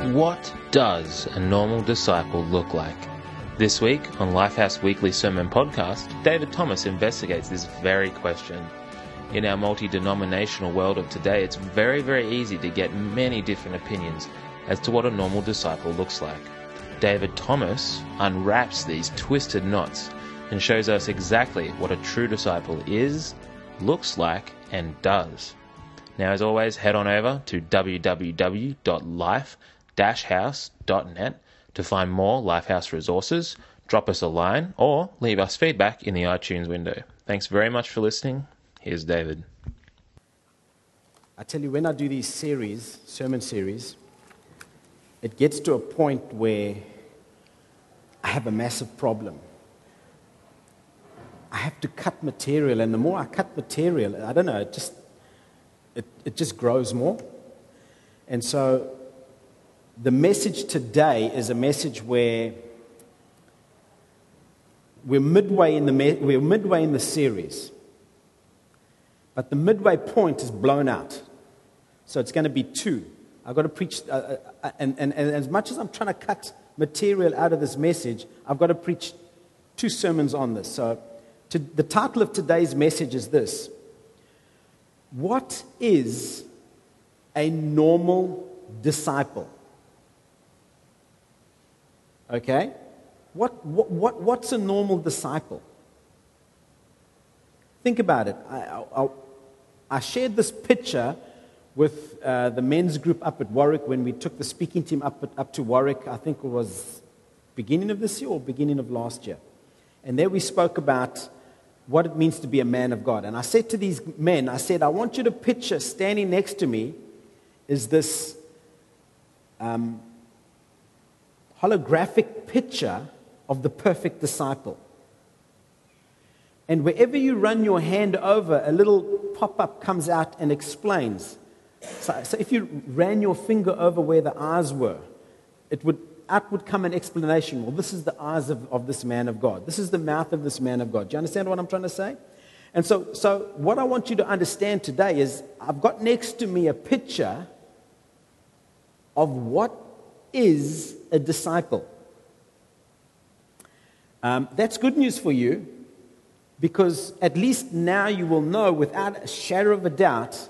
What does a normal disciple look like? This week on Lifehouse Weekly Sermon Podcast, David Thomas investigates this very question. In our multi denominational world of today, it's very, very easy to get many different opinions as to what a normal disciple looks like. David Thomas unwraps these twisted knots and shows us exactly what a true disciple is, looks like, and does. Now, as always, head on over to www.life-house.net to find more Lifehouse resources, drop us a line, or leave us feedback in the iTunes window. Thanks very much for listening. Here's David. I tell you, when I do these series, sermon series, it gets to a point where I have a massive problem. I have to cut material, and the more I cut material, I don't know, it just it, it just grows more. And so the message today is a message where we're midway in the, we're midway in the series, but the midway point is blown out. So it's going to be two. I've got to preach, uh, uh, uh, and, and, and as much as I'm trying to cut material out of this message, I've got to preach two sermons on this. So to, the title of today's message is this what is a normal disciple? Okay? What, what, what, what's a normal disciple? Think about it. I, I, I shared this picture with uh, the men's group up at Warwick when we took the speaking team up, at, up to Warwick. I think it was beginning of this year or beginning of last year. And there we spoke about what it means to be a man of God. And I said to these men, I said, I want you to picture standing next to me is this um, holographic picture of the perfect disciple. And wherever you run your hand over, a little pop up comes out and explains. So, so if you ran your finger over where the eyes were, it would out would come an explanation. Well, this is the eyes of, of this man of God. This is the mouth of this man of God. Do you understand what I'm trying to say? And so, so, what I want you to understand today is I've got next to me a picture of what is a disciple. Um, that's good news for you because at least now you will know without a shadow of a doubt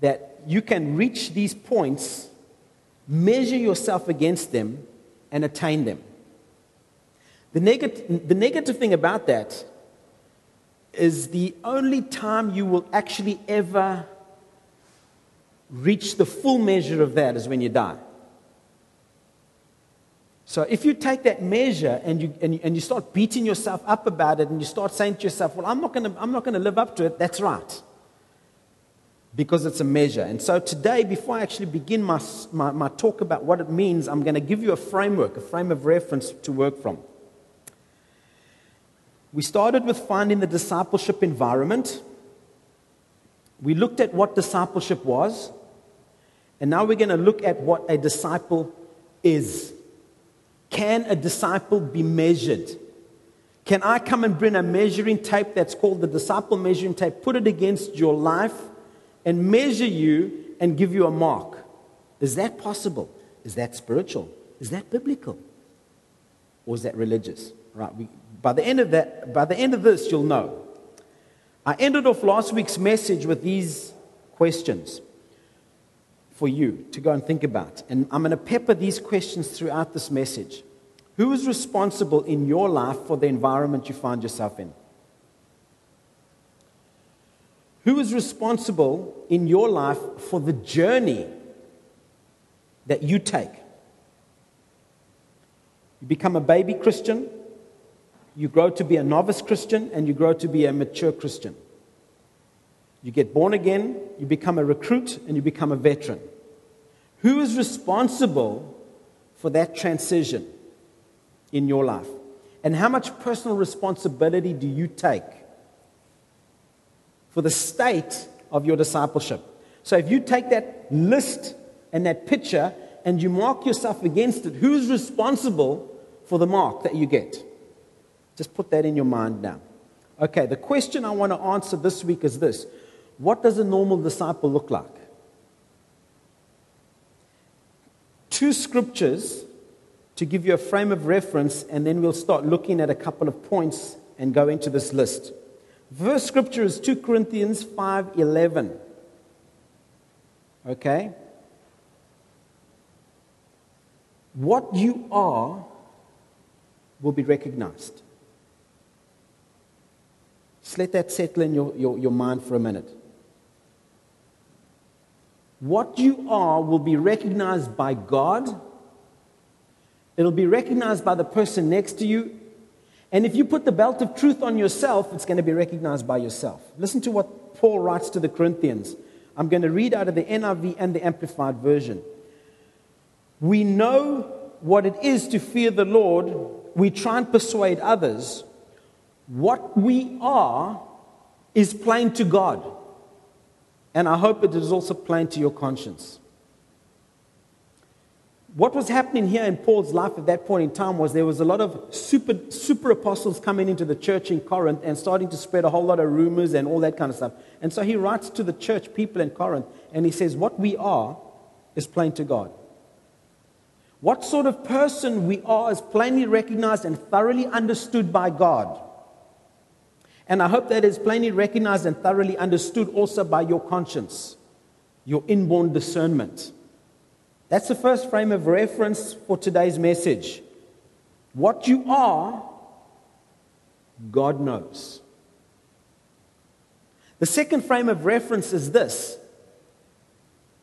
that you can reach these points, measure yourself against them, and attain them. The, neg- the negative thing about that is the only time you will actually ever reach the full measure of that is when you die. So if you take that measure and you, and and you start beating yourself up about it and you start saying to yourself, well, I'm not going to I'm not going to live up to it, that's right because it's a measure. And so today, before I actually begin my, my, my, talk about what it means, I'm going to give you a framework, a frame of reference to work from. We started with finding the discipleship environment. We looked at what discipleship was. And now we're going to look at what a disciple is. Can a disciple be measured? Can I come and bring a measuring tape that's called the disciple measuring tape, put it against your life? and measure you and give you a mark. Is that possible? Is that spiritual? Is that biblical? Or is that religious? Right. We, by the end of that, by the end of this, you'll know. I ended off last week's message with these questions for you to go and think about. And I'm going to pepper these questions throughout this message. Who is responsible in your life for the environment you find yourself in? Who is responsible in your life for the journey that you take? You become a baby Christian, you grow to be a novice Christian, and you grow to be a mature Christian. You get born again, you become a recruit, and you become a veteran. Who is responsible for that transition in your life? And how much personal responsibility do you take for the state of your discipleship. So if you take that list and that picture and you mark yourself against it, who's responsible for the mark that you get? Just put that in your mind now. Okay, the question I want to answer this week is this What does a normal disciple look like? two scriptures to give you a frame of reference, and then we'll start looking at a couple of points and go into this list. First scripture is 2 Corinthians 5:11. Okay? What you are will be recognized. Just let that settle in your, your, your mind for a minute. What you are will be recognized by God. It'll be recognized by the person next to you. And if you put the belt of truth on yourself, it's going to be recognized by yourself. Listen to what Paul writes to the Corinthians. I'm going to read out of the NIV and the Amplified Version. We know what it is to fear the Lord. We try and persuade others. What we are is plain to God. And I hope it is also plain to your conscience. What was happening here in Paul's life at that point in time was there was a lot of super, super apostles coming into the church in Corinth and starting to spread a whole lot of rumors and all that kind of stuff. And so he writes to the church people in Corinth and he says, What we are is plain to God. What sort of person we are is plainly recognized and thoroughly understood by God. And I hope that is plainly recognized and thoroughly understood also by your conscience, your inborn discernment. That's the first frame of reference for today's message. What you are, God knows. The second frame of reference is this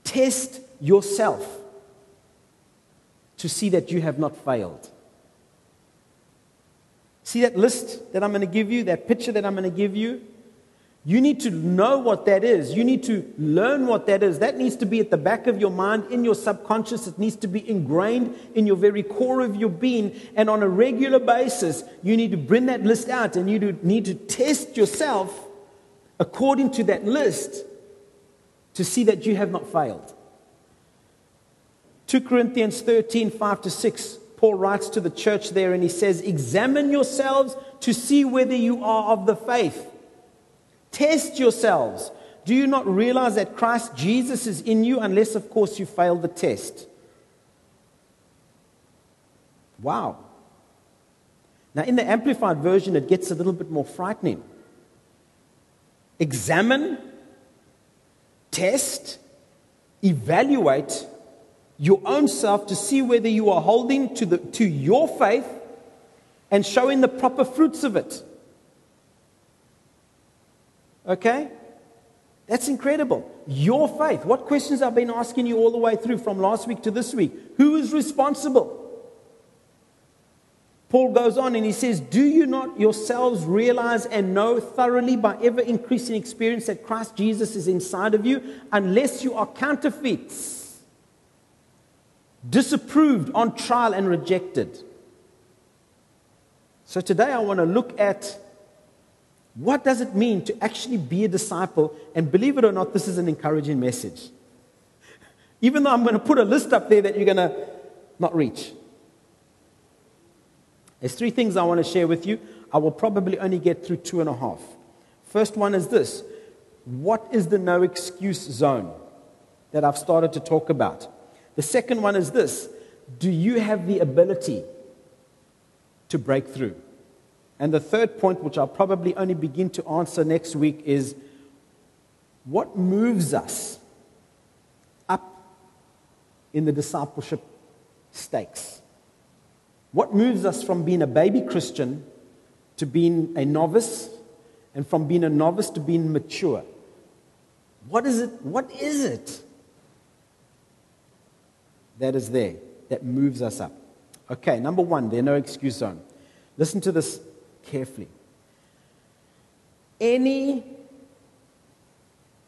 test yourself to see that you have not failed. See that list that I'm going to give you, that picture that I'm going to give you? You need to know what that is. You need to learn what that is. That needs to be at the back of your mind, in your subconscious. It needs to be ingrained in your very core of your being. And on a regular basis, you need to bring that list out and you need to test yourself according to that list to see that you have not failed. 2 Corinthians 13, 5 to 6 Paul writes to the church there and he says, Examine yourselves to see whether you are of the faith. Test yourselves. Do you not realize that Christ Jesus is in you, unless, of course, you fail the test? Wow. Now, in the Amplified Version, it gets a little bit more frightening. Examine, test, evaluate your own self to see whether you are holding to, the, to your faith and showing the proper fruits of it. Okay? That's incredible. Your faith. What questions I've been asking you all the way through from last week to this week? Who is responsible? Paul goes on and he says, Do you not yourselves realize and know thoroughly by ever increasing experience that Christ Jesus is inside of you, unless you are counterfeits? Disapproved, on trial, and rejected. So today I want to look at what does it mean to actually be a disciple? And believe it or not, this is an encouraging message. Even though I'm going to put a list up there that you're going to not reach. There's three things I want to share with you. I will probably only get through two and a half. First one is this What is the no excuse zone that I've started to talk about? The second one is this Do you have the ability to break through? And the third point, which I'll probably only begin to answer next week, is what moves us up in the discipleship stakes? What moves us from being a baby Christian to being a novice, and from being a novice to being mature? What is it? What is it that is there that moves us up. Okay, number one, there's no excuse zone. Listen to this carefully. Any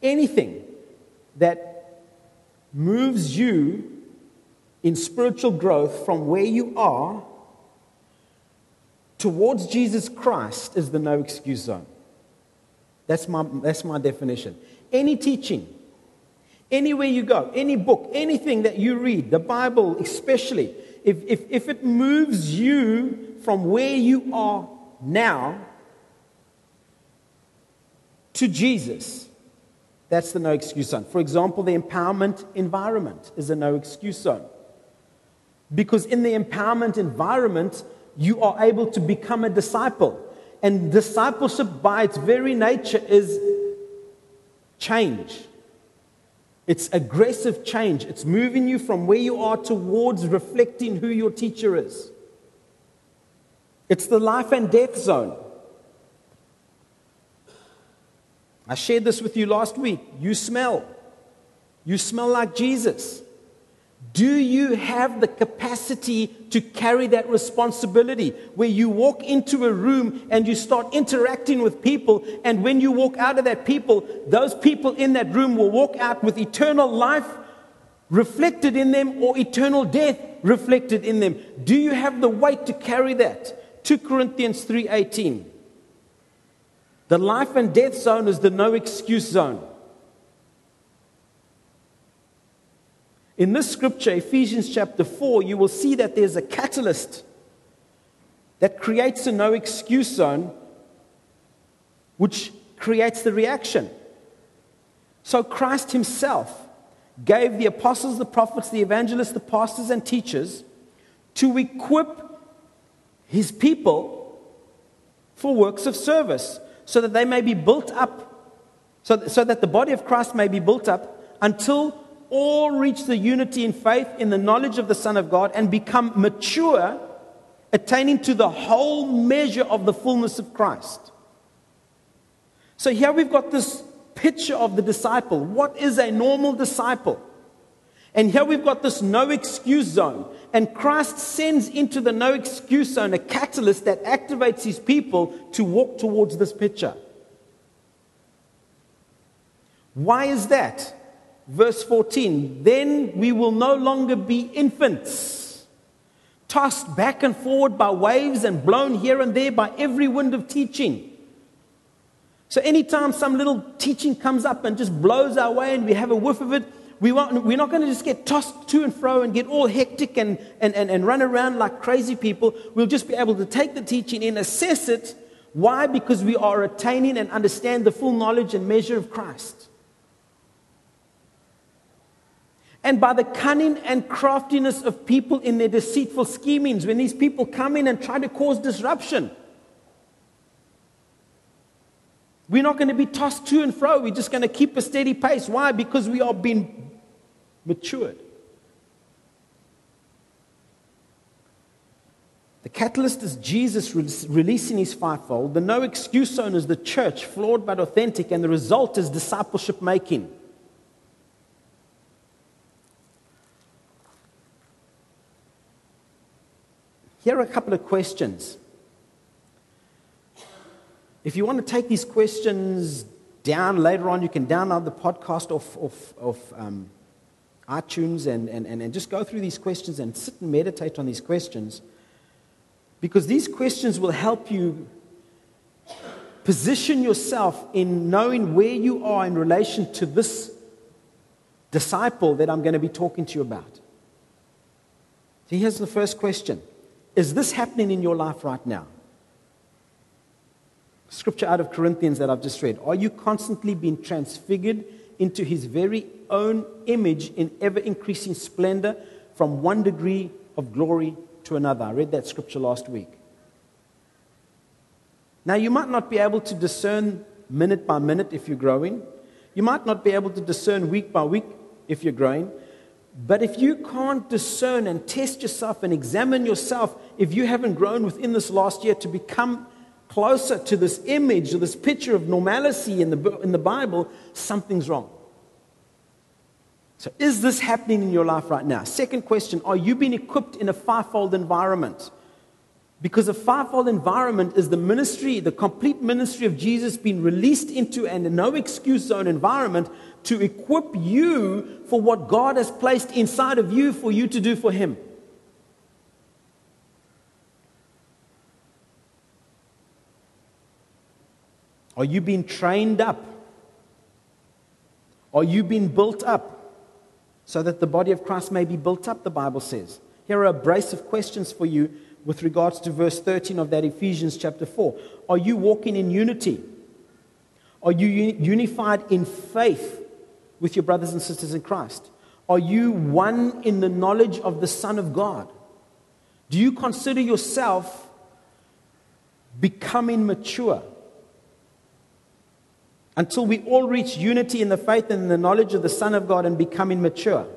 anything that moves you in spiritual growth from where you are towards Jesus Christ is the no excuse zone. That's my, that's my definition. Any teaching, Anywhere you go, any book, anything that you read, the Bible especially, if, if, if it moves you from where you are now to Jesus, that's the no excuse zone. For example, the empowerment environment is a no excuse zone. Because in the empowerment environment, you are able to become a disciple. And discipleship, by its very nature, is change. It's aggressive change. It's moving you from where you are towards reflecting who your teacher is. It's the life and death zone. I shared this with you last week. You smell. You smell like Jesus. Do you have the capacity to carry that responsibility where you walk into a room and you start interacting with people, and when you walk out of that people, those people in that room will walk out with eternal life reflected in them or eternal death reflected in them? Do you have the weight to carry that? 2 Corinthians 3:18 The life and death zone is the no excuse zone. In this scripture, Ephesians chapter 4, you will see that there's a catalyst that creates a no excuse zone, which creates the reaction. So Christ Himself gave the apostles, the prophets, the evangelists, the pastors, and teachers to equip His people for works of service so that they may be built up, so, so that the body of Christ may be built up until all reach the unity in faith in the knowledge of the Son of God and become mature, attaining to the whole measure of the fullness of Christ. So here we've got this picture of the disciple. What is a normal disciple? And here we've got this no excuse zone. And Christ sends into the no excuse zone a catalyst that activates his people to walk towards this picture. Why is that? Verse 14 Then we will no longer be infants, tossed back and forward by waves and blown here and there by every wind of teaching. So, anytime some little teaching comes up and just blows our way and we have a whiff of it, we we're not going to just get tossed to and fro and get all hectic and, and, and, and run around like crazy people. We'll just be able to take the teaching in, assess it. Why? Because we are attaining and understand the full knowledge and measure of Christ. And by the cunning and craftiness of people in their deceitful schemings, when these people come in and try to cause disruption. We're not going to be tossed to and fro. We're just going to keep a steady pace. Why? Because we are being matured. The catalyst is Jesus releasing his fivefold. The no excuse zone is the church, flawed but authentic, and the result is discipleship making. Here are a couple of questions. If you want to take these questions down later on, you can download the podcast off, off, off um, iTunes and, and, and, and just go through these questions and sit and meditate on these questions. Because these questions will help you position yourself in knowing where you are in relation to this disciple that I'm going to be talking to you about. So here's the first question is this happening in your life right now? Scripture out of Corinthians that I've just read. Are you constantly being transfigured into his very own image in ever increasing splendor from one degree of glory to another? I read that scripture last week. Now, you might not be able to discern minute by minute if you're growing. You might not be able to discern week by week if you're growing. But if you can't discern and test yourself and examine yourself, if you haven't grown within this last year to become closer to this image or this picture of normalcy in the, in the Bible, something's wrong. So, is this happening in your life right now? Second question Are you being equipped in a fivefold environment? Because a fivefold environment is the ministry, the complete ministry of Jesus being released into and a no excuse zone environment to equip you for what God has placed inside of you for you to do for Him. Are you being trained up? Are you being built up so that the body of Christ may be built up, the Bible says? Here are a brace of questions for you with regards to verse 13 of that Ephesians chapter 4. Are you walking in unity? Are you unified in faith with your brothers and sisters in Christ? Are you one in the knowledge of the Son of God? Do you consider yourself becoming mature? Until we all reach unity in the faith and in the knowledge of the Son of God and becoming mature.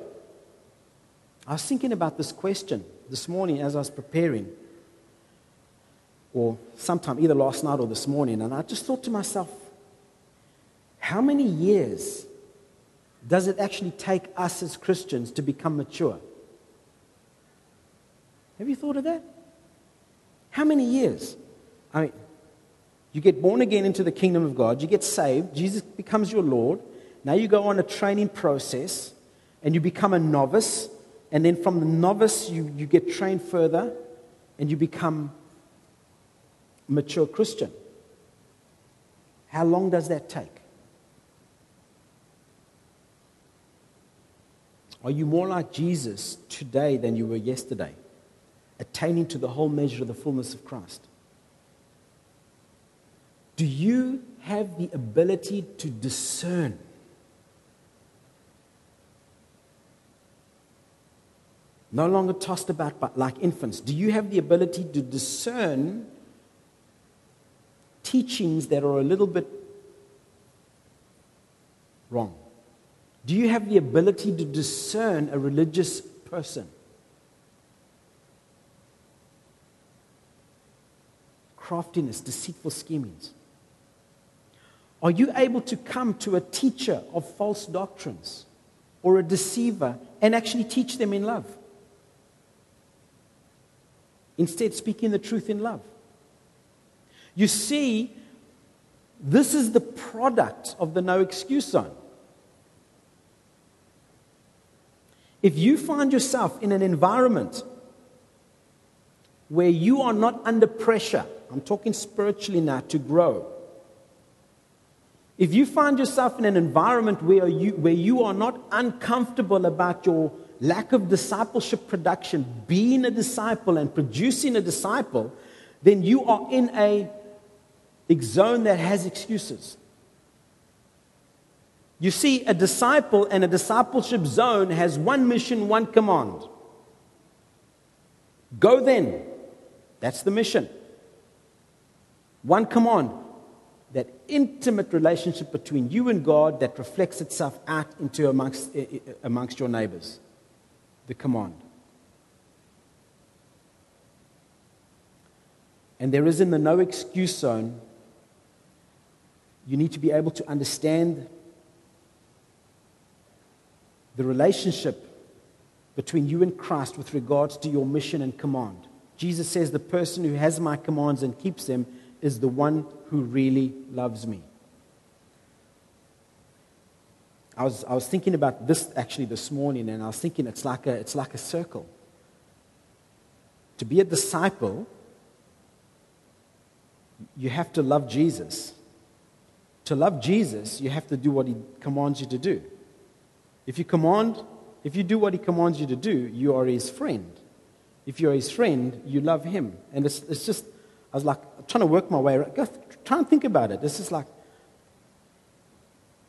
I was thinking about this question this morning as I was preparing, or sometime either last night or this morning, and I just thought to myself, how many years does it actually take us as Christians to become mature? Have you thought of that? How many years? I mean, you get born again into the kingdom of God, you get saved, Jesus becomes your Lord. Now you go on a training process and you become a novice. And then from the novice, you, you get trained further and you become mature Christian. How long does that take? Are you more like Jesus today than you were yesterday, attaining to the whole measure of the fullness of Christ? Do you have the ability to discern? No longer tossed about but like infants. Do you have the ability to discern teachings that are a little bit wrong? Do you have the ability to discern a religious person? Craftiness, deceitful schemings. Are you able to come to a teacher of false doctrines or a deceiver and actually teach them in love? Instead, speaking the truth in love. You see, this is the product of the no excuse zone. If you find yourself in an environment where you are not under pressure, I'm talking spiritually now, to grow. If you find yourself in an environment where you, where you are not uncomfortable about your lack of discipleship production, being a disciple and producing a disciple, then you are in a zone that has excuses. You see, a disciple and a discipleship zone has one mission, one command. Go then. That's the mission. One command that intimate relationship between you and God that reflects itself out into amongst, eh, eh, amongst your neighbors. The command. And there is in the no excuse zone, you need to be able to understand the relationship between you and Christ with regards to your mission and command. Jesus says, The person who has my commands and keeps them is the one who really loves me. I was, I was thinking about this actually this morning, and I was thinking it's like a, it's like a circle. To be a disciple, you have to love Jesus. To love Jesus, you have to do what he commands you to do. If you command, if you do what he commands you to do, you are his friend. If you're his friend, you love him. And it's, it's just, I was like trying to work my way around. Go, try and think about it. This is like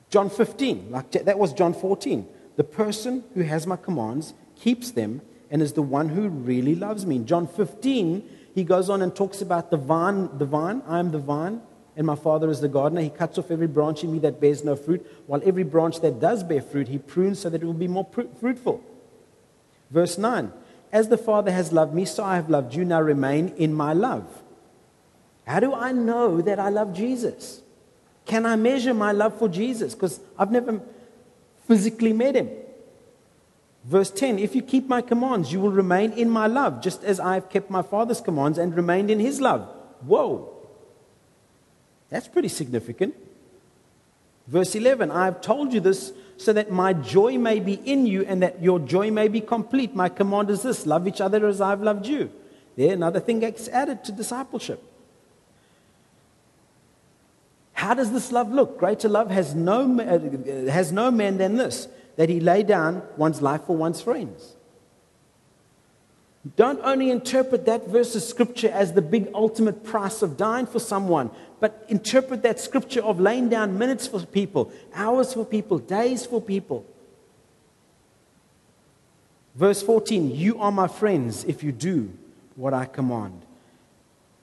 John 15, like that was John 14. The person who has my commands keeps them and is the one who really loves me. In John 15, he goes on and talks about the vine, the vine, I am the vine, and my Father is the gardener. He cuts off every branch in me that bears no fruit, while every branch that does bear fruit, He prunes so that it will be more fruitful. Verse 9 As the Father has loved me, so I have loved you. Now remain in my love. How do I know that I love Jesus? Can I measure my love for Jesus? Because I've never physically met him. Verse 10 If you keep my commands, you will remain in my love, just as I have kept my Father's commands and remained in his love. Whoa. That's pretty significant. Verse 11 I have told you this so that my joy may be in you and that your joy may be complete. My command is this love each other as I've loved you. There, another thing gets added to discipleship. How does this love look? Greater love has no, uh, has no man than this, that he lay down one's life for one's friends. Don't only interpret that verse of scripture as the big ultimate price of dying for someone, but interpret that scripture of laying down minutes for people, hours for people, days for people. Verse 14 You are my friends if you do what I command.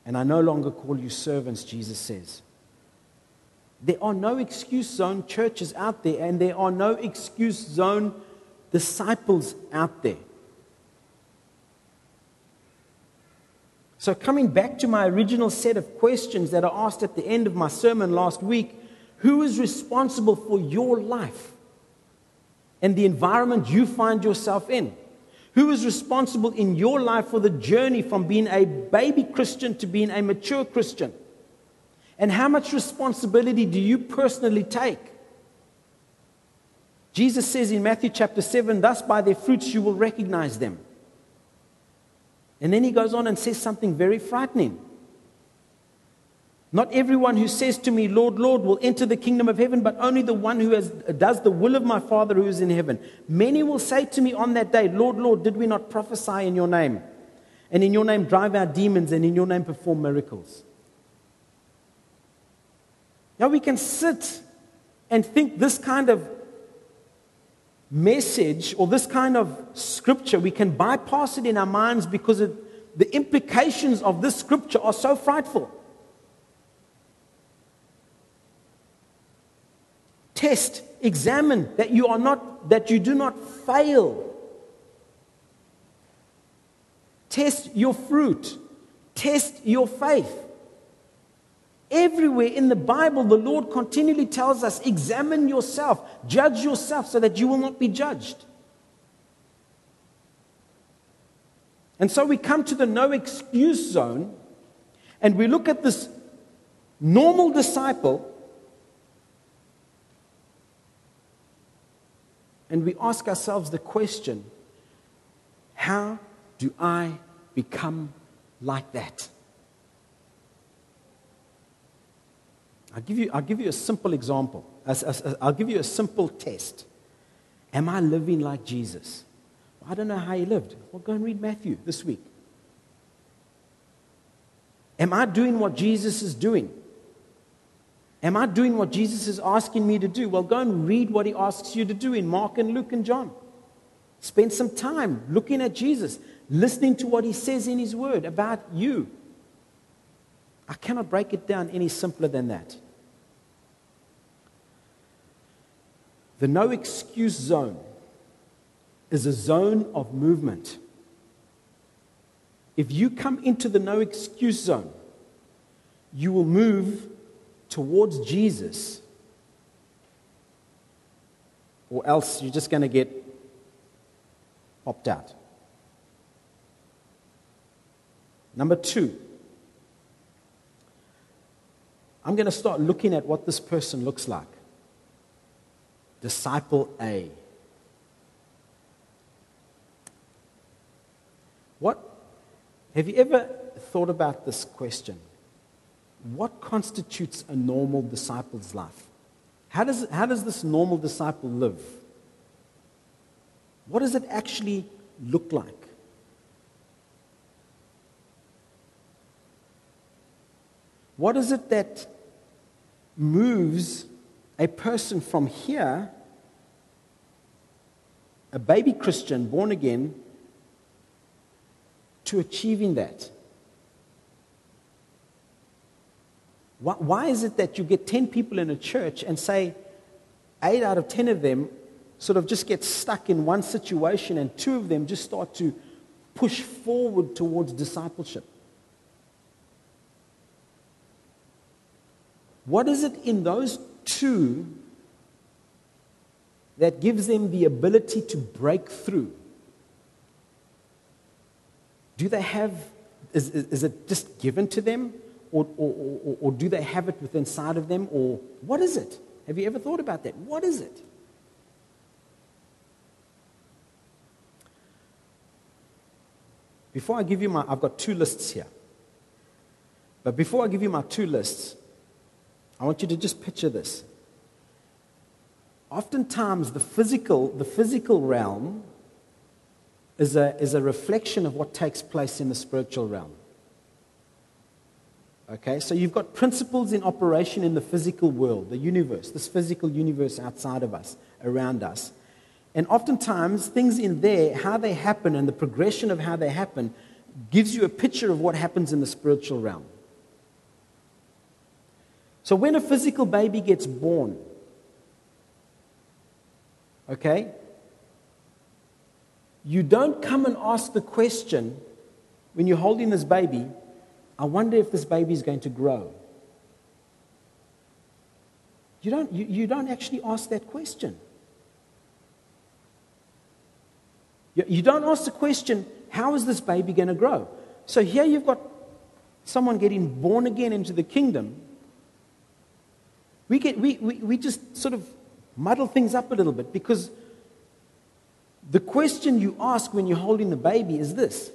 And I no longer call you servants, Jesus says. There are no excuse zone churches out there, and there are no excuse zone disciples out there. So, coming back to my original set of questions that I asked at the end of my sermon last week who is responsible for your life and the environment you find yourself in? Who is responsible in your life for the journey from being a baby Christian to being a mature Christian? And how much responsibility do you personally take? Jesus says in Matthew chapter 7, Thus by their fruits you will recognize them. And then he goes on and says something very frightening. Not everyone who says to me, Lord, Lord, will enter the kingdom of heaven, but only the one who has, does the will of my Father who is in heaven. Many will say to me on that day, Lord, Lord, did we not prophesy in your name? And in your name drive out demons, and in your name perform miracles. Now we can sit and think this kind of message or this kind of scripture, we can bypass it in our minds because the implications of this scripture are so frightful. Test, examine that you are not, that you do not fail. Test your fruit. Test your faith. Everywhere in the Bible, the Lord continually tells us examine yourself, judge yourself so that you will not be judged. And so we come to the no excuse zone and we look at this normal disciple And we ask ourselves the question how do I become like that? I'll give you, I'll give you a simple example. I'll give you a simple test. Am I living like Jesus? I don't know how he lived. Well, go and read Matthew this week. Am I doing what Jesus is doing? Am I doing what Jesus is asking me to do? Well, go and read what he asks you to do in Mark and Luke and John. Spend some time looking at Jesus, listening to what he says in his word about you. I cannot break it down any simpler than that. The no excuse zone is a zone of movement. If you come into the no excuse zone, you will move towards Jesus, or else you're just going to get popped out. Number two, I'm going to start looking at what this person looks like. Disciple A. What have you ever thought about this question? what constitutes a normal disciple's life? How does, how does this normal disciple live? What does it actually look like? What is it that moves a person from here, a baby Christian born again, to achieving that? Why, why is it that you get 10 people in a church and say, eight out of 10 of them sort of just get stuck in one situation and two of them just start to push forward towards discipleship? What is it in those two that gives them the ability to break through? Do they have, is, is, it just given to them? Or, or, or, or do they have it within inside of them? Or what is it? Have you ever thought about that? What is it? Before I give you my, I've got two lists here. But before I give you my two lists, I want you to just picture this. Oftentimes, the physical, the physical realm is a, is a reflection of what takes place in the spiritual realm. Okay, so you've got principles in operation in the physical world, the universe, this physical universe outside of us, around us. And oftentimes, things in there, how they happen and the progression of how they happen, gives you a picture of what happens in the spiritual realm. So, when a physical baby gets born, okay, you don't come and ask the question when you're holding this baby, I wonder if this baby is going to grow. You don't, you, you don't actually ask that question. You, you don't ask the question, how is this baby going to grow? So here you've got someone getting born again into the kingdom. We, get, we, we, we just sort of muddle things up a little bit because the question you ask when you're holding the baby is this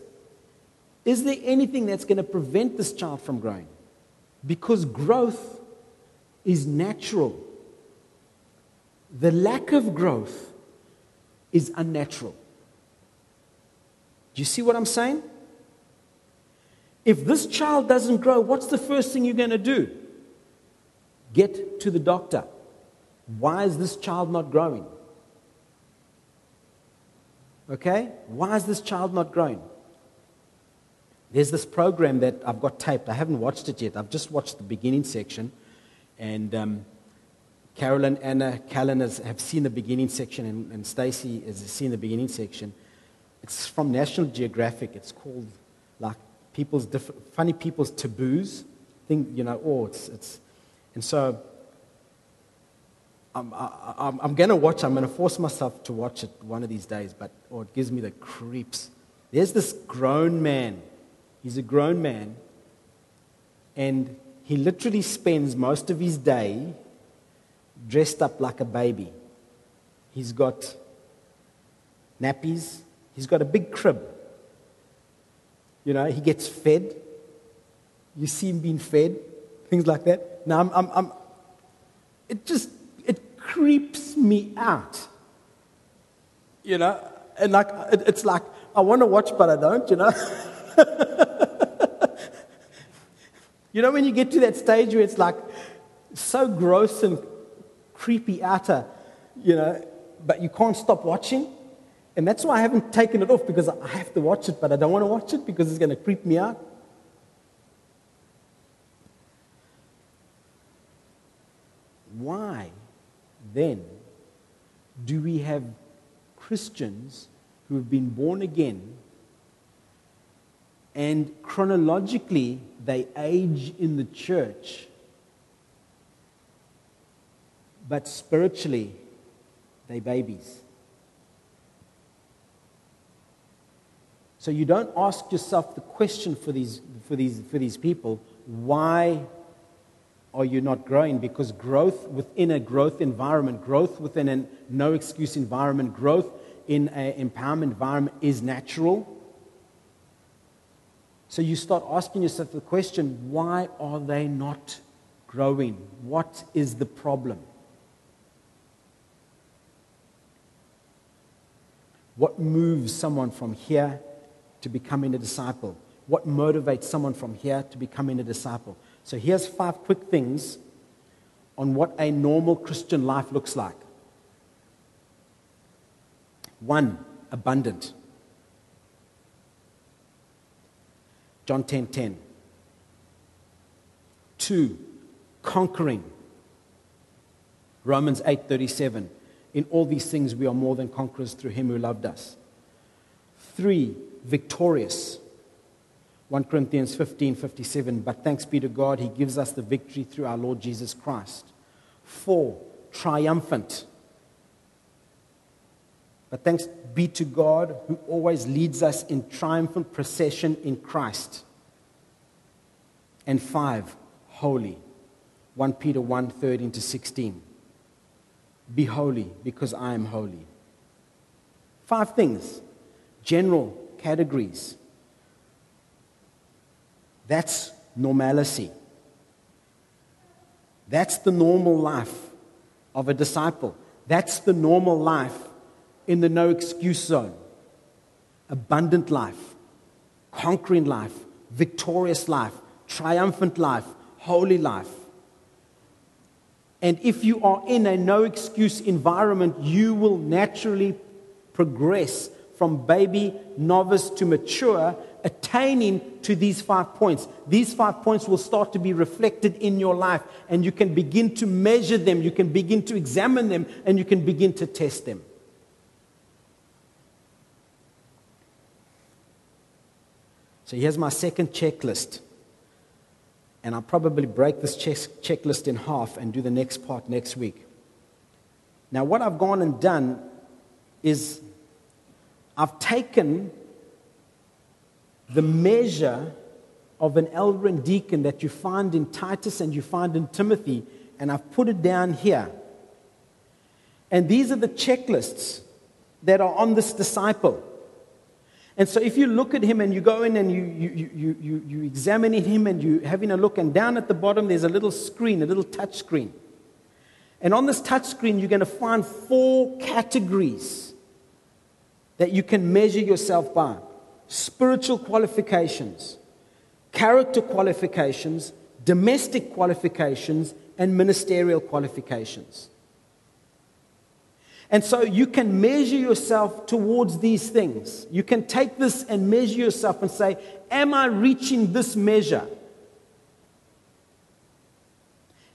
Is there anything that's going to prevent this child from growing? Because growth is natural. The lack of growth is unnatural. Do you see what I'm saying? If this child doesn't grow, what's the first thing you're going to do? Get to the doctor. Why is this child not growing? Okay? Why is this child not growing? There's this program that I've got taped. I haven't watched it yet. I've just watched the beginning section. And um, Carolyn, Anna, Callan have seen the beginning section, and, and Stacy has seen the beginning section. It's from National Geographic. It's called like people's different, funny people's taboos. Think, you know, oh, it's, it's, and so I'm, I, I'm going to watch, I'm going to force myself to watch it one of these days, but oh, it gives me the creeps. There's this grown man. He's a grown man, and he literally spends most of his day dressed up like a baby. He's got nappies, he's got a big crib. You know, he gets fed. You see him being fed, things like that. Now, I'm, I'm, I'm, it just it creeps me out. You know, and like it, it's like I want to watch, but I don't. You know. you know when you get to that stage where it's like so gross and creepy outer, you know, but you can't stop watching. And that's why I haven't taken it off because I have to watch it, but I don't want to watch it because it's going to creep me out. Why then do we have Christians who have been born again and chronologically they age in the church but spiritually, they babies. So you don't ask yourself the question for these, for these, for these people why are you not growing? Because growth within a growth environment, growth within a no excuse environment, growth in an empowerment environment is natural. So you start asking yourself the question why are they not growing? What is the problem? What moves someone from here to becoming a disciple? What motivates someone from here to becoming a disciple? So here's five quick things on what a normal Christian life looks like. One, abundant. John 10:10. 10, 10. Two, conquering. Romans 8:37. In all these things, we are more than conquerors through him who loved us. Three, victorious. 1 Corinthians 15 57. But thanks be to God, he gives us the victory through our Lord Jesus Christ. Four, triumphant. But thanks be to God who always leads us in triumphant procession in Christ. And five, holy. 1 Peter 1 13 to 16. Be holy because I am holy. Five things, general categories. That's normalcy. That's the normal life of a disciple. That's the normal life in the no excuse zone. Abundant life, conquering life, victorious life, triumphant life, holy life. And if you are in a no excuse environment, you will naturally progress from baby, novice to mature, attaining to these five points. These five points will start to be reflected in your life, and you can begin to measure them, you can begin to examine them, and you can begin to test them. So here's my second checklist. And I'll probably break this checklist in half and do the next part next week. Now, what I've gone and done is I've taken the measure of an elder and deacon that you find in Titus and you find in Timothy, and I've put it down here. And these are the checklists that are on this disciple. And so if you look at him and you go in and you, you, you, you, you examine him and you're having a look, and down at the bottom there's a little screen, a little touch screen. And on this touch screen, you're going to find four categories that you can measure yourself by spiritual qualifications, character qualifications, domestic qualifications, and ministerial qualifications. And so you can measure yourself towards these things. You can take this and measure yourself and say, Am I reaching this measure?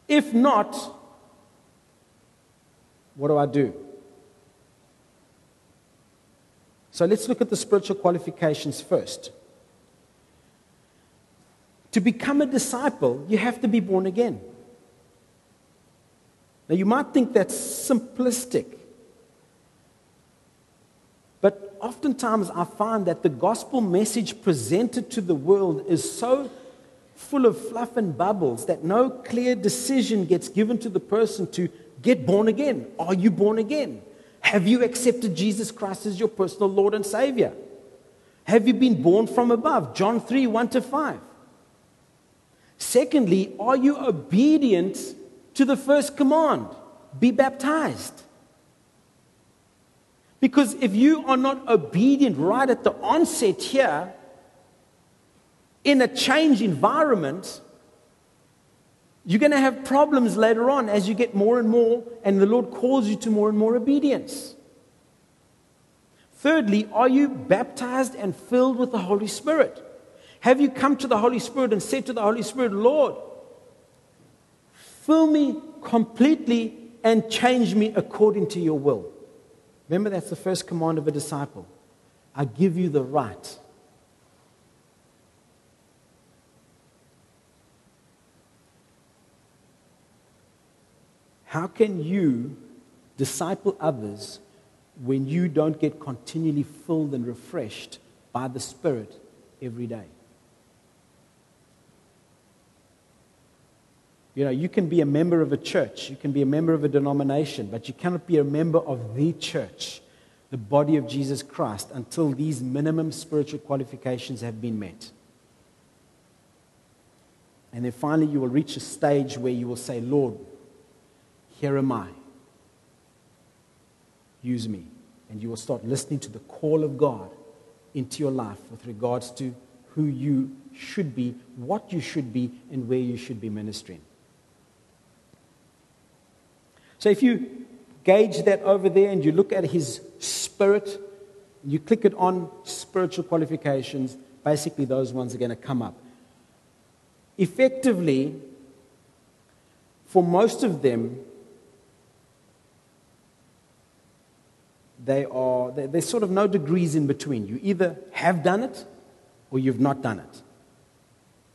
If not, what do I do? So let's look at the spiritual qualifications first. To become a disciple, you have to be born again. Now, you might think that's simplistic, but oftentimes I find that the gospel message presented to the world is so full of fluff and bubbles that no clear decision gets given to the person to get born again. Are you born again? Have you accepted Jesus Christ as your personal Lord and Savior? Have you been born from above? John 3 1 to 5. Secondly, are you obedient to the first command? Be baptized. Because if you are not obedient right at the onset here, in a change environment, you're going to have problems later on as you get more and more, and the Lord calls you to more and more obedience. Thirdly, are you baptized and filled with the Holy Spirit? Have you come to the Holy Spirit and said to the Holy Spirit, Lord, fill me completely and change me according to your will? Remember, that's the first command of a disciple. I give you the right How can you disciple others when you don't get continually filled and refreshed by the Spirit every day? You know, you can be a member of a church, you can be a member of a denomination, but you cannot be a member of the church, the body of Jesus Christ, until these minimum spiritual qualifications have been met. And then finally, you will reach a stage where you will say, Lord, here am I. Use me. And you will start listening to the call of God into your life with regards to who you should be, what you should be, and where you should be ministering. So if you gauge that over there and you look at his spirit, you click it on spiritual qualifications, basically those ones are going to come up. Effectively, for most of them, they are, there's sort of no degrees in between. You either have done it or you've not done it.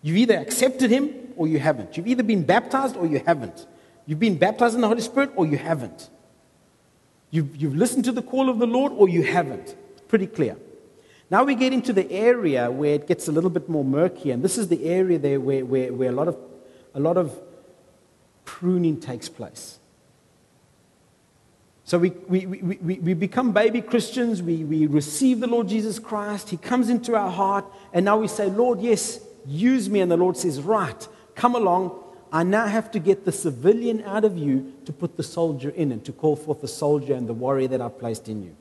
You've either accepted Him or you haven't. You've either been baptized or you haven't. You've been baptized in the Holy Spirit or you haven't. You've, you've listened to the call of the Lord or you haven't. Pretty clear. Now we get into the area where it gets a little bit more murky, and this is the area there where, where, where a, lot of, a lot of pruning takes place. So we, we, we, we, become baby Christians, we, we receive the Lord Jesus Christ, He comes into our heart, and now we say, Lord, yes, use me. And the Lord says, Right, come along. I now have to get the civilian out of you to put the soldier in and to call forth the soldier and the warrior that I've placed in you.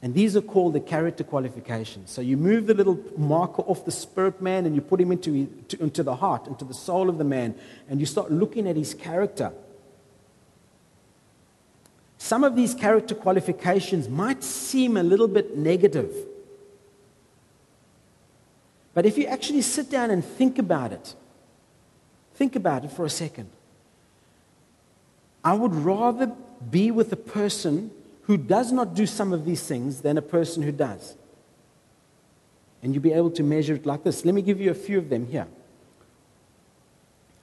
And these are called the character qualifications. So you move the little marker off the spirit man and you put him into, into the heart, into the soul of the man, and you start looking at his character. Some of these character qualifications might seem a little bit negative. But if you actually sit down and think about it, think about it for a second. I would rather be with a person who does not do some of these things than a person who does. And you'll be able to measure it like this. Let me give you a few of them here.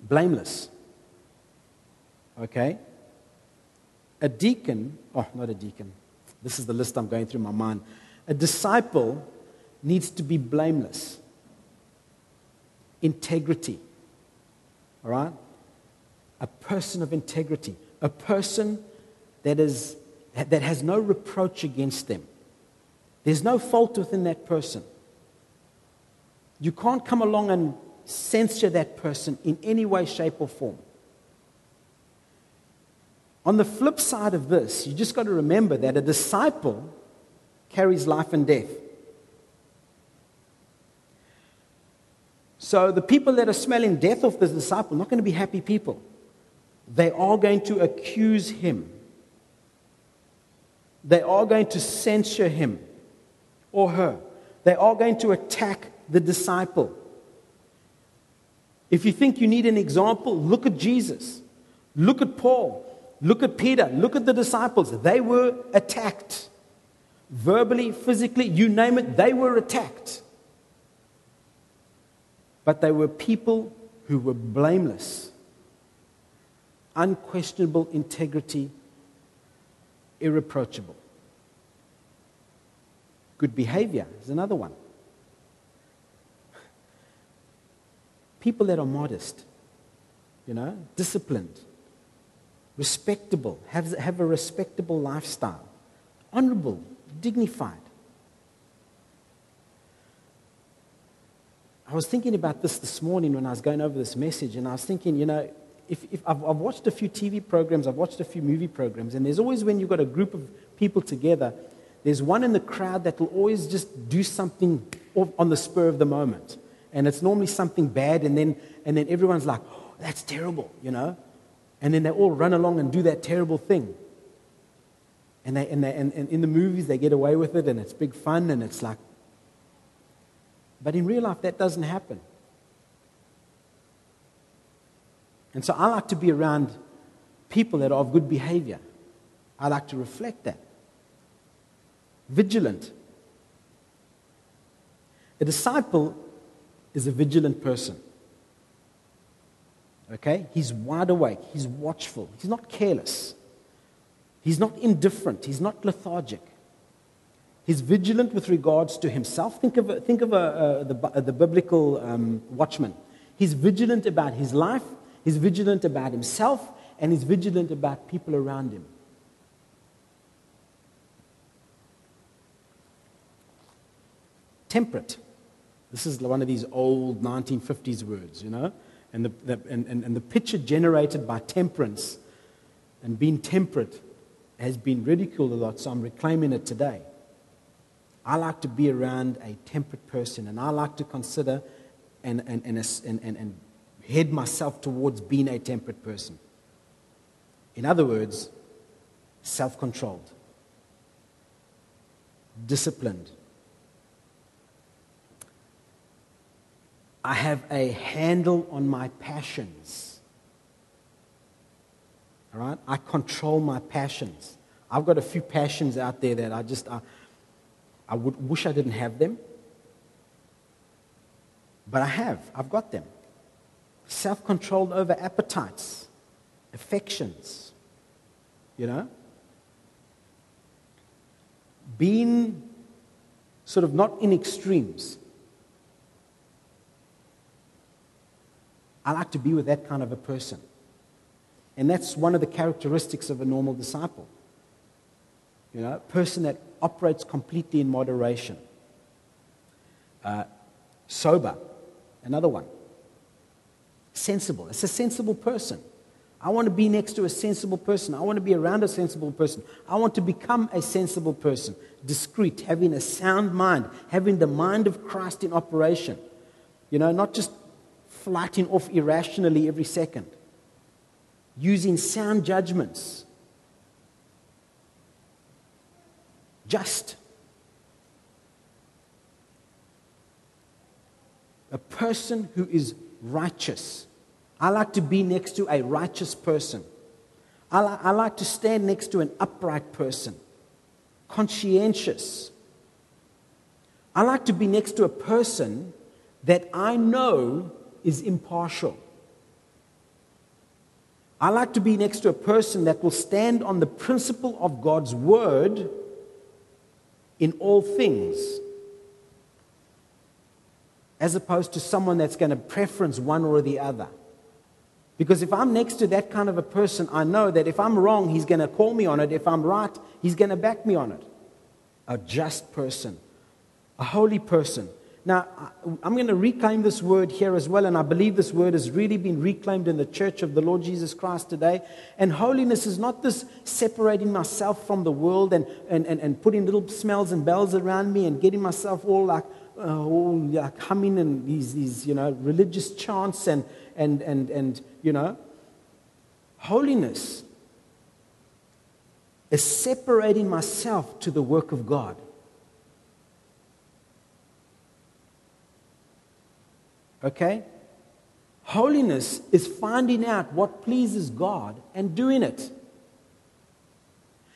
Blameless. Okay? A deacon, oh, not a deacon. This is the list I'm going through my mind. A disciple needs to be blameless. Integrity. All right? A person of integrity. A person that, is, that has no reproach against them. There's no fault within that person. You can't come along and censure that person in any way, shape, or form. On the flip side of this, you just got to remember that a disciple carries life and death. So the people that are smelling death off the disciple are not going to be happy people. They are going to accuse him. They are going to censure him or her. They are going to attack the disciple. If you think you need an example, look at Jesus. Look at Paul. Look at Peter. Look at the disciples. They were attacked. Verbally, physically, you name it, they were attacked. But they were people who were blameless, unquestionable integrity, irreproachable. Good behavior is another one. People that are modest, you know, disciplined, respectable, have, have a respectable lifestyle, honorable, dignified. I was thinking about this this morning when I was going over this message, and I was thinking, you know, if, if I've, I've watched a few TV programs, I've watched a few movie programs, and there's always when you've got a group of people together, there's one in the crowd that will always just do something on the spur of the moment and it's normally something bad, and then, and then everyone's like, oh, that's terrible, you know? And then they all run along and do that terrible thing. And, they, and, they, and, and in the movies, they get away with it, and it's big fun, and it's like, but in real life, that doesn't happen. And so I like to be around people that are of good behavior. I like to reflect that. Vigilant. A disciple is a vigilant person. Okay? He's wide awake. He's watchful. He's not careless. He's not indifferent. He's not lethargic. He's vigilant with regards to himself. Think of, think of a, a, the, the, biblical um, watchman. He's vigilant about his life, he's vigilant about himself, and he's vigilant about people around him. Temperate. This is one of these old 1950s words, you know? And the, the and, and, and the picture generated by temperance and being temperate has been ridiculed a lot, so I'm reclaiming it today. I like to be around a temperate person, and I like to consider and, and, and, and, and, and head myself towards being a temperate person. In other words, self controlled, disciplined, I have a handle on my passions. All right? I control my passions. I've got a few passions out there that I just, I, I would wish I didn't have them. But I have. I've got them. Self controlled over appetites, affections. You know? Being sort of not in extremes. I like to be with that kind of a person. And that's one of the characteristics of a normal disciple. You know, a person that operates completely in moderation. Uh, sober, another one. Sensible. It's a sensible person. I want to be next to a sensible person. I want to be around a sensible person. I want to become a sensible person. Discreet, having a sound mind, having the mind of Christ in operation. You know, not just flighting off irrationally every second, using sound judgments. just. A person who is righteous. I like to be next to a righteous person. I, li- I like to stand next to an upright person, conscientious. I like to be next to a person that I know is impartial. I like to be next to a person that will stand on the principle of God's word in all things, as opposed to someone that's going to preference one or the other. Because if I'm next to that kind of a person, I know that if I'm wrong, he's going to call me on it. If I'm right, he's going to back me on it. A just person, a holy person. Now, I'm going to reclaim this word here as well, and I believe this word has really been reclaimed in the church of the Lord Jesus Christ today. And holiness is not this separating myself from the world and, and, and, and putting little smells and bells around me and getting myself all like, uh, all like humming and these, these, you know, religious chants and, and, and, and, you know, holiness is separating myself to the work of God. Okay? Holiness is finding out what pleases God and doing it.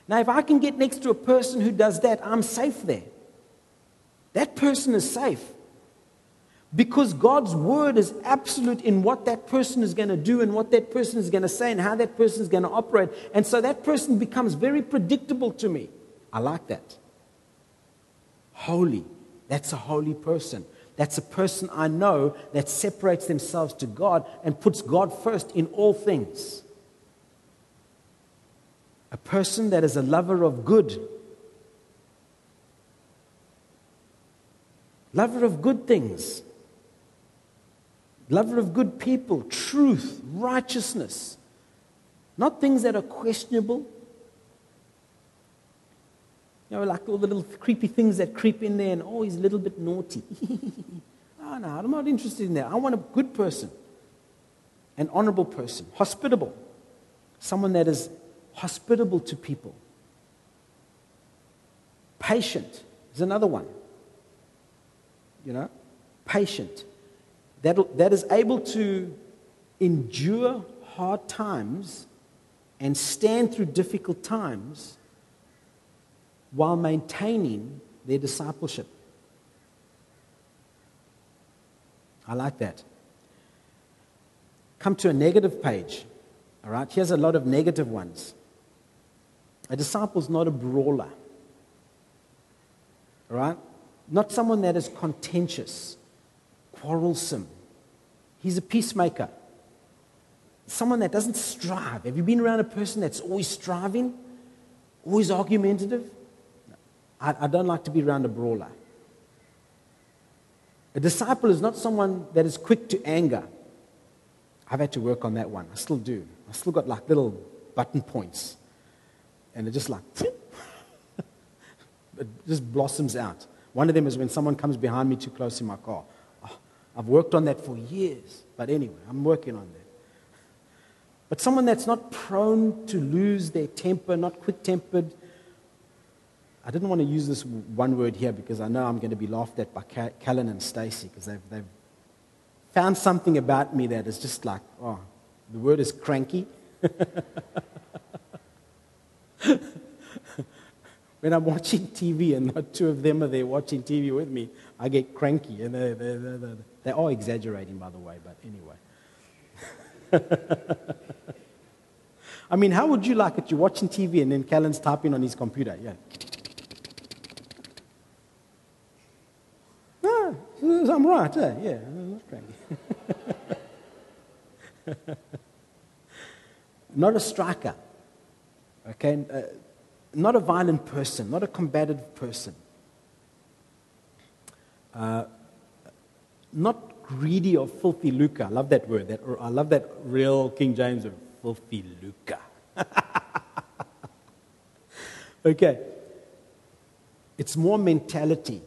Now, if I can get next to a person who does that, I'm safe there. That person is safe. Because God's word is absolute in what that person is going to do and what that person is going to say and how that person is going to operate. And so that person becomes very predictable to me. I like that. Holy. That's a holy person. That's a person I know that separates themselves to God and puts God first in all things. A person that is a lover of good. Lover of good things. Lover of good people, truth, righteousness. Not things that are questionable. You know, like all the little creepy things that creep in there, and oh, he's a little bit naughty. Ah, oh, no, I'm not interested in that. I want a good person, an honorable person, hospitable, someone that is hospitable to people. Patient is another one. You know, patient. That, that is able to endure hard times and stand through difficult times while maintaining their discipleship. I like that. Come to a negative page. All right, here's a lot of negative ones. A disciple's not a brawler. All right? Not someone that is contentious, quarrelsome. He's a peacemaker. Someone that doesn't strive. Have you been around a person that's always striving, always argumentative? I, I don't like to be around a brawler. A disciple is not someone that is quick to anger. I've had to work on that one. I still do. I still got like little button points. And it just like, it just blossoms out. One of them is when someone comes behind me too close in my car. Oh, I've worked on that for years. But anyway, I'm working on that. But someone that's not prone to lose their temper, not quick tempered, I didn't want to use this one word here because I know I'm going to be laughed at by Callan and Stacy because they've, they've found something about me that is just like, oh, the word is cranky. when I'm watching TV and not two of them are there watching TV with me, I get cranky. And they, they, they, they are exaggerating, by the way, but anyway. I mean, how would you like it? You're watching TV and then Callan's typing on his computer. Yeah. I'm right, eh? yeah. not a striker, okay? Uh, not a violent person, not a combative person. Uh, not greedy or filthy lucre. I love that word. That, I love that real King James word, filthy lucre. okay. It's more mentality.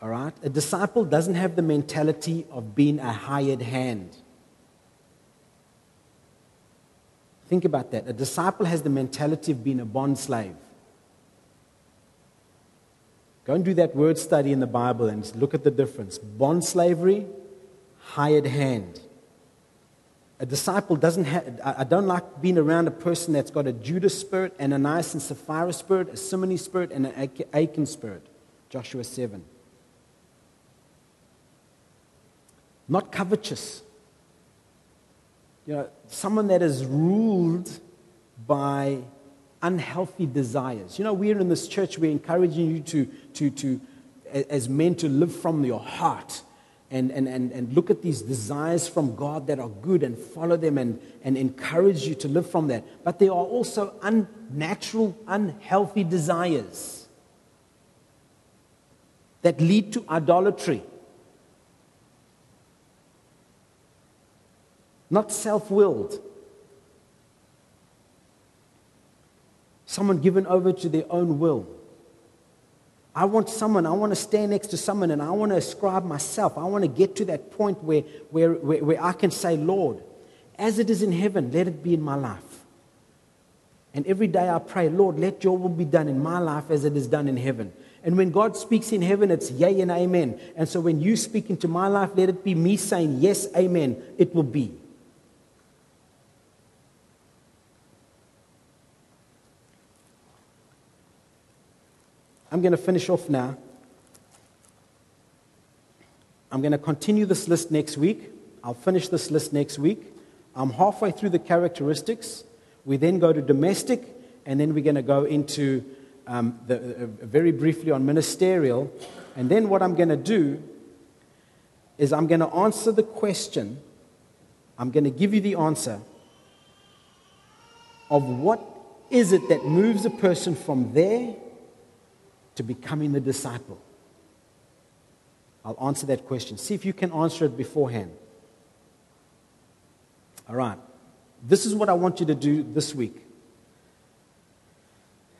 All right? A disciple doesn't have the mentality of being a hired hand. Think about that. A disciple has the mentality of being a bond slave. Go and do that word study in the Bible and look at the difference. Bond slavery, hired hand. A disciple doesn't have, I don't like being around a person that's got a Judas spirit, and an Ananias and Sapphira spirit, a Simony spirit, and an Achan spirit. Joshua 7. Not covetous. You know, someone that is ruled by unhealthy desires. You know, we're in this church, we're encouraging you to, to, to as men, to live from your heart and, and, and, and look at these desires from God that are good and follow them and, and encourage you to live from that. But there are also unnatural, unhealthy desires that lead to idolatry. Not self willed. Someone given over to their own will. I want someone, I want to stand next to someone and I want to ascribe myself. I want to get to that point where, where, where, where, I can say, Lord, as it is in heaven, let it be in my life. And every day I pray, Lord, let your will be done in my life as it is done in heaven. And when God speaks in heaven, it's yea and amen. And so when you speak into my life, let it be me saying, yes, amen, it will be. I'm going to finish off now. I'm going to continue this list next week. I'll finish this list next week. I'm halfway through the characteristics. We then go to domestic, and then we're going to go into um, the, uh, very briefly on ministerial. And then what I'm going to do is I'm going to answer the question. I'm going to give you the answer of what is it that moves a person from there to becoming the disciple? I'll answer that question. See if you can answer it beforehand. All right. This is what I want you to do this week.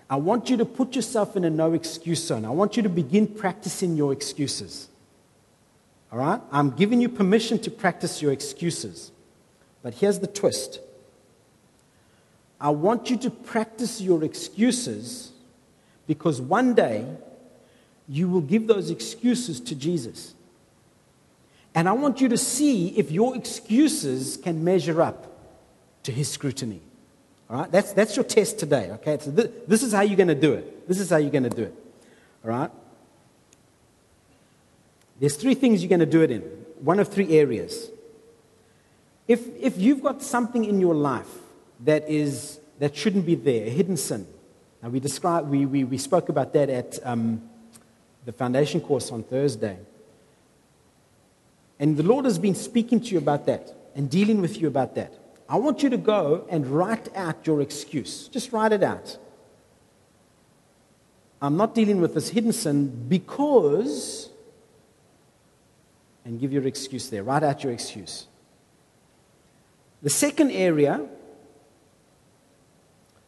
I want you to put yourself in a no excuse zone. I want you to begin practicing your excuses. All right? I'm giving you permission to practice your excuses. But here's the twist I want you to practice your excuses because one day you will give those excuses to Jesus. And I want you to see if your excuses can measure up to his scrutiny. All right? That's, that's your test today, okay? So th- this is how you're going to do it. This is how you're going to do it. All right? There's three things you're going to do it in, one of three areas. If, if you've got something in your life that, is, that shouldn't be there, a hidden sin, and we, described, we, we, we spoke about that at um, the foundation course on Thursday. And the Lord has been speaking to you about that and dealing with you about that. I want you to go and write out your excuse. Just write it out. I'm not dealing with this hidden sin because, and give your excuse there. Write out your excuse. The second area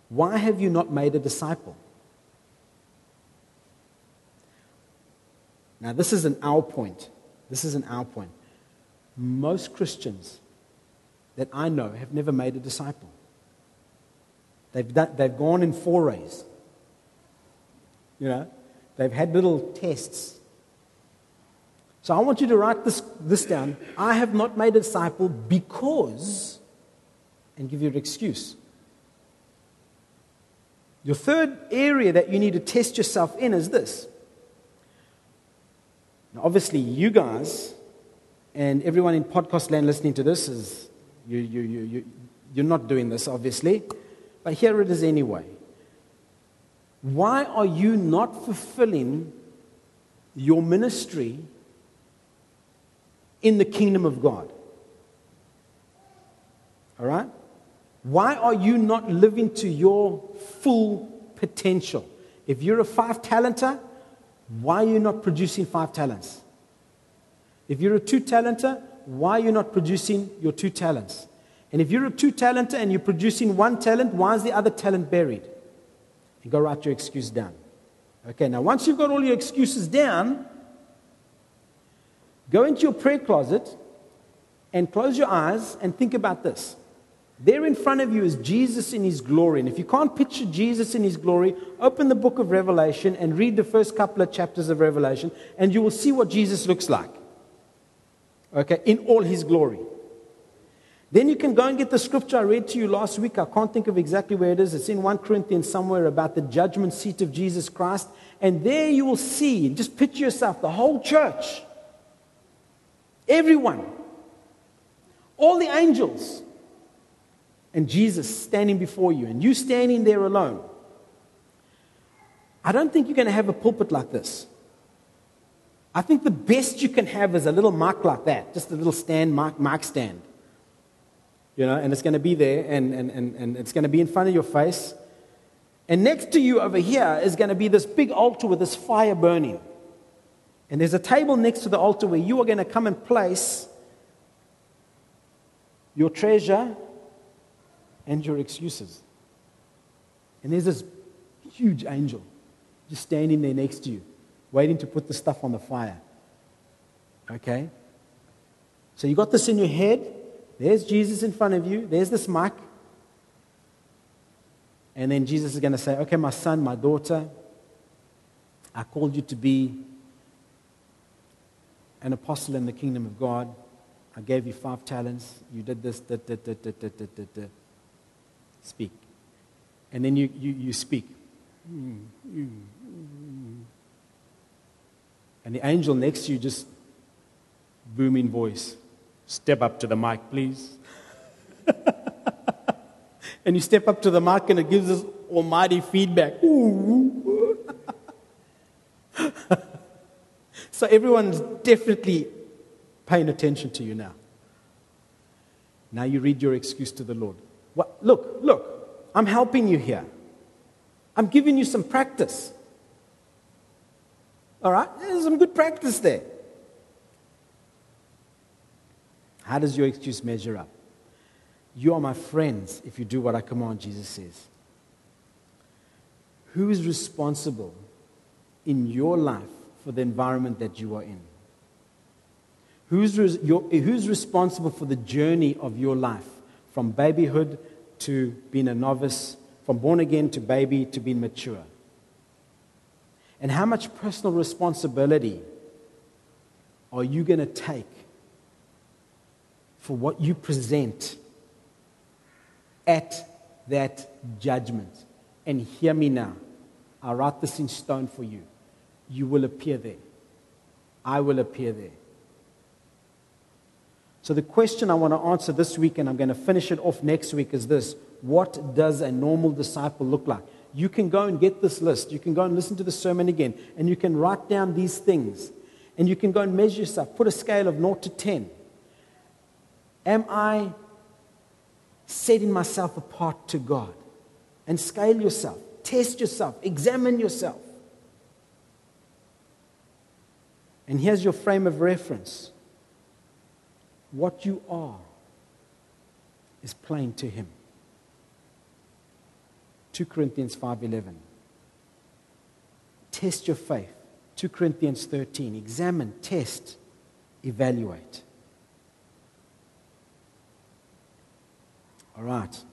why have you not made a disciple? Now, this is an our point. This is an our point. Most Christians that I know have never made a disciple. They've, done, they've gone in forays. You know, they've had little tests. So I want you to write this, this down. I have not made a disciple because, and give you an excuse. Your third area that you need to test yourself in is this. Now, obviously, you guys and everyone in podcast land listening to this is you, you, you, you, you're not doing this, obviously, but here it is anyway. Why are you not fulfilling your ministry in the kingdom of God? All right? Why are you not living to your full potential? If you're a five talenter, why are you not producing five talents? If you're a two talenter, why are you not producing your two talents? And if you're a two talenter and you're producing one talent, why is the other talent buried? And go write your excuse down. Okay, now once you've got all your excuses down, go into your prayer closet and close your eyes and think about this. There in front of you is Jesus in his glory. And if you can't picture Jesus in his glory, open the book of Revelation and read the first couple of chapters of Revelation, and you will see what Jesus looks like. Okay, in all his glory. Then you can go and get the scripture I read to you last week. I can't think of exactly where it is. It's in 1 Corinthians somewhere about the judgment seat of Jesus Christ. And there you will see, just picture yourself, the whole church, everyone, all the angels, and Jesus standing before you, and you standing there alone. I don't think you're going to have a pulpit like this. I think the best you can have is a little mark like that, just a little stand, mark, mark stand you know, and it's going to be there and, and, and, and it's going to be in front of your face. And next to you over here is going to be this big altar with this fire burning. And there's a table next to the altar where you are going to come and place your treasure and your excuses. And there's this huge angel just standing there next to you, waiting to put the stuff on the fire. Okay? So you got this in your head. There's Jesus in front of you. There's this mic. And then Jesus is going to say, Okay, my son, my daughter, I called you to be an apostle in the kingdom of God. I gave you five talents. You did this. Speak. And then you, you, you speak. And the angel next to you just booming voice. Step up to the mic, please. and you step up to the mic and it gives us almighty feedback. so everyone's definitely paying attention to you now. Now you read your excuse to the Lord. Look, look, I'm helping you here. I'm giving you some practice. All right? There's some good practice there. How does your excuse measure up? You are my friends if you do what I command, Jesus says. Who is responsible in your life for the environment that you are in? Who's, res- your, who's responsible for the journey of your life from babyhood to being a novice, from born again to baby to being mature? And how much personal responsibility are you going to take for what you present at that judgment. And hear me now. I'll write this in stone for you. You will appear there. I will appear there. So, the question I want to answer this week, and I'm going to finish it off next week, is this What does a normal disciple look like? You can go and get this list. You can go and listen to the sermon again, and you can write down these things. And you can go and measure yourself. Put a scale of 0 to 10. Am I setting myself apart to God? And scale yourself, test yourself, examine yourself. And here's your frame of reference what you are is plain to him. 2 corinthians 5.11 test your faith. 2 corinthians 13 examine test evaluate. All right.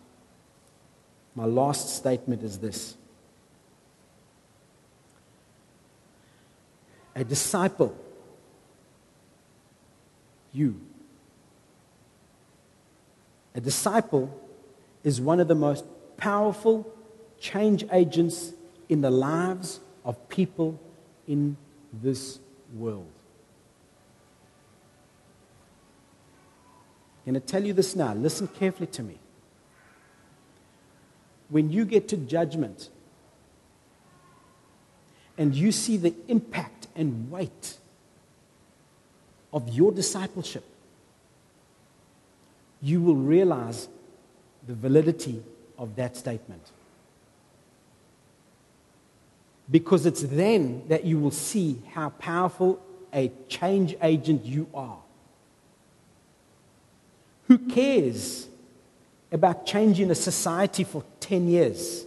My last statement is this. A disciple, you, a disciple is one of the most powerful change agents in the lives of people in this world. I'm going to tell you this now. Listen carefully to me when you get to judgment and you see the impact and weight of your discipleship, you will realize the validity of that statement. Because it's then that you will see how powerful a change agent you are. Who cares about changing a society for 10 years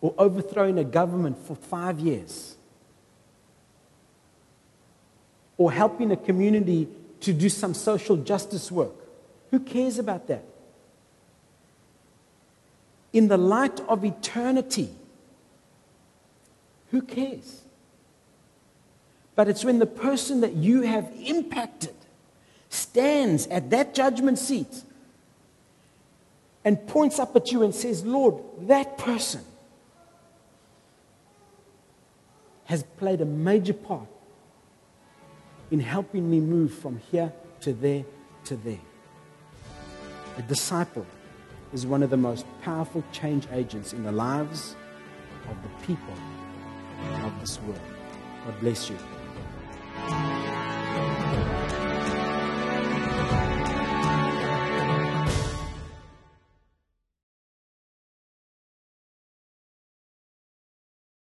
or overthrowing a government for five years or helping a community to do some social justice work. Who cares about that? in the light of eternity, who cares? But it's when the person that you have impacted stands at that judgment seat and points up at you and says, Lord, that person has played a major part in helping me move from here to there to there. A disciple is one of the most powerful change agents in the lives of the people of this world. God bless you.